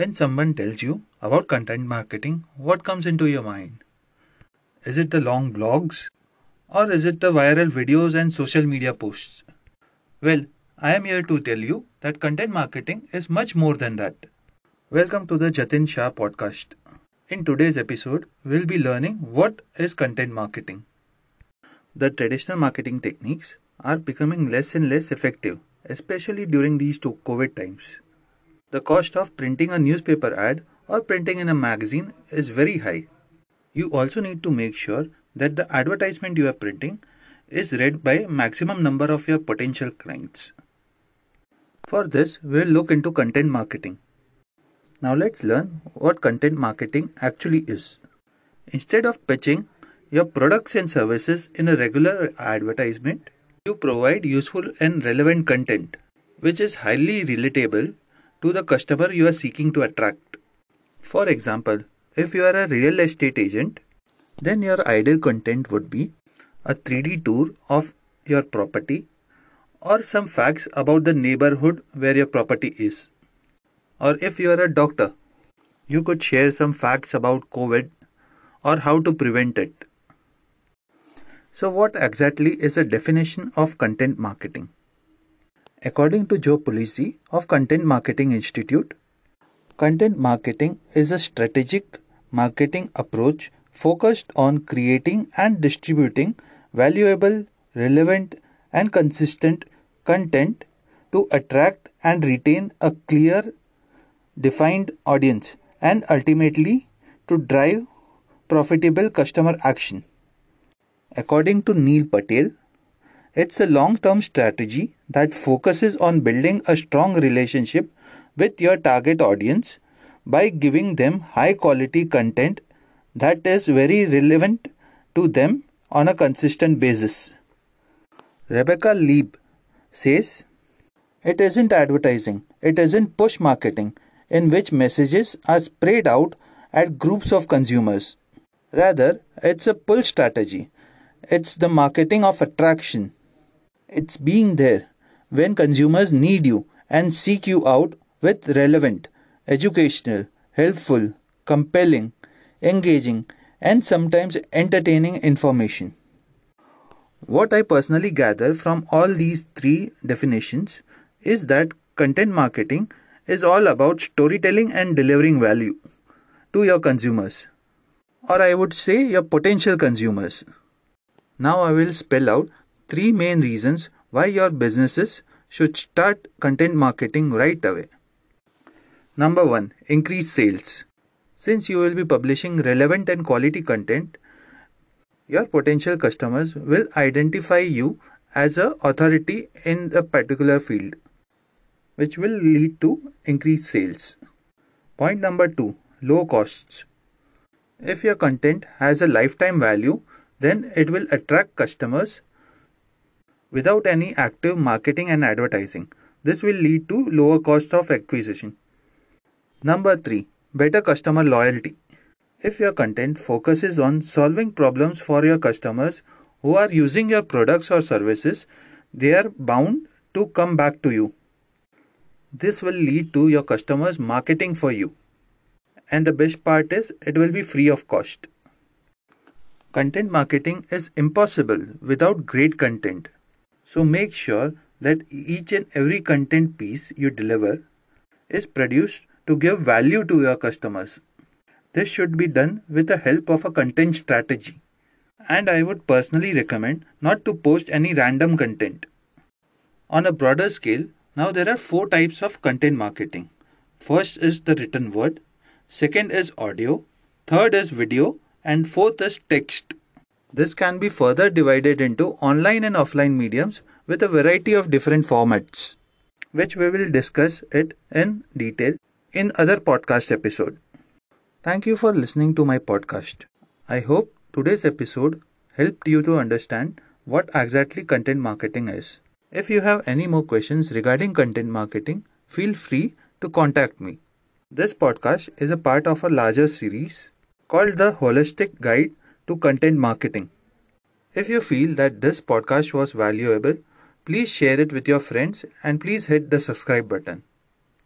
When someone tells you about content marketing, what comes into your mind? Is it the long blogs? Or is it the viral videos and social media posts? Well, I am here to tell you that content marketing is much more than that. Welcome to the Jatin Shah podcast. In today's episode, we'll be learning what is content marketing. The traditional marketing techniques are becoming less and less effective, especially during these two COVID times. The cost of printing a newspaper ad or printing in a magazine is very high. You also need to make sure that the advertisement you are printing is read by maximum number of your potential clients. For this, we'll look into content marketing. Now let's learn what content marketing actually is. Instead of pitching your products and services in a regular advertisement, you provide useful and relevant content which is highly relatable to the customer you are seeking to attract. For example, if you are a real estate agent, then your ideal content would be a 3D tour of your property or some facts about the neighborhood where your property is. Or if you are a doctor, you could share some facts about COVID or how to prevent it. So, what exactly is a definition of content marketing? According to Joe Pulizzi of Content Marketing Institute, content marketing is a strategic marketing approach focused on creating and distributing valuable, relevant, and consistent content to attract and retain a clear, defined audience and ultimately to drive profitable customer action. According to Neil Patel, it's a long term strategy that focuses on building a strong relationship with your target audience by giving them high quality content that is very relevant to them on a consistent basis. Rebecca Lieb says, It isn't advertising, it isn't push marketing in which messages are sprayed out at groups of consumers. Rather, it's a pull strategy. It's the marketing of attraction. It's being there when consumers need you and seek you out with relevant, educational, helpful, compelling, engaging, and sometimes entertaining information. What I personally gather from all these three definitions is that content marketing is all about storytelling and delivering value to your consumers, or I would say your potential consumers. Now I will spell out three main reasons why your businesses should start content marketing right away. Number 1 Increase sales. Since you will be publishing relevant and quality content, your potential customers will identify you as a authority in a particular field which will lead to increased sales. Point number 2 low costs. If your content has a lifetime value, then it will attract customers without any active marketing and advertising. This will lead to lower cost of acquisition. Number 3. Better customer loyalty. If your content focuses on solving problems for your customers who are using your products or services, they are bound to come back to you. This will lead to your customers marketing for you. And the best part is it will be free of cost. Content marketing is impossible without great content. So make sure that each and every content piece you deliver is produced to give value to your customers. This should be done with the help of a content strategy. And I would personally recommend not to post any random content. On a broader scale, now there are four types of content marketing. First is the written word, second is audio, third is video, and fourth is text. This can be further divided into online and offline mediums with a variety of different formats, which we will discuss it in detail in other podcast episode. Thank you for listening to my podcast. I hope today's episode helped you to understand what exactly content marketing is. If you have any more questions regarding content marketing, feel free to contact me. This podcast is a part of a larger series called the Holistic Guide to content marketing. If you feel that this podcast was valuable, please share it with your friends and please hit the subscribe button.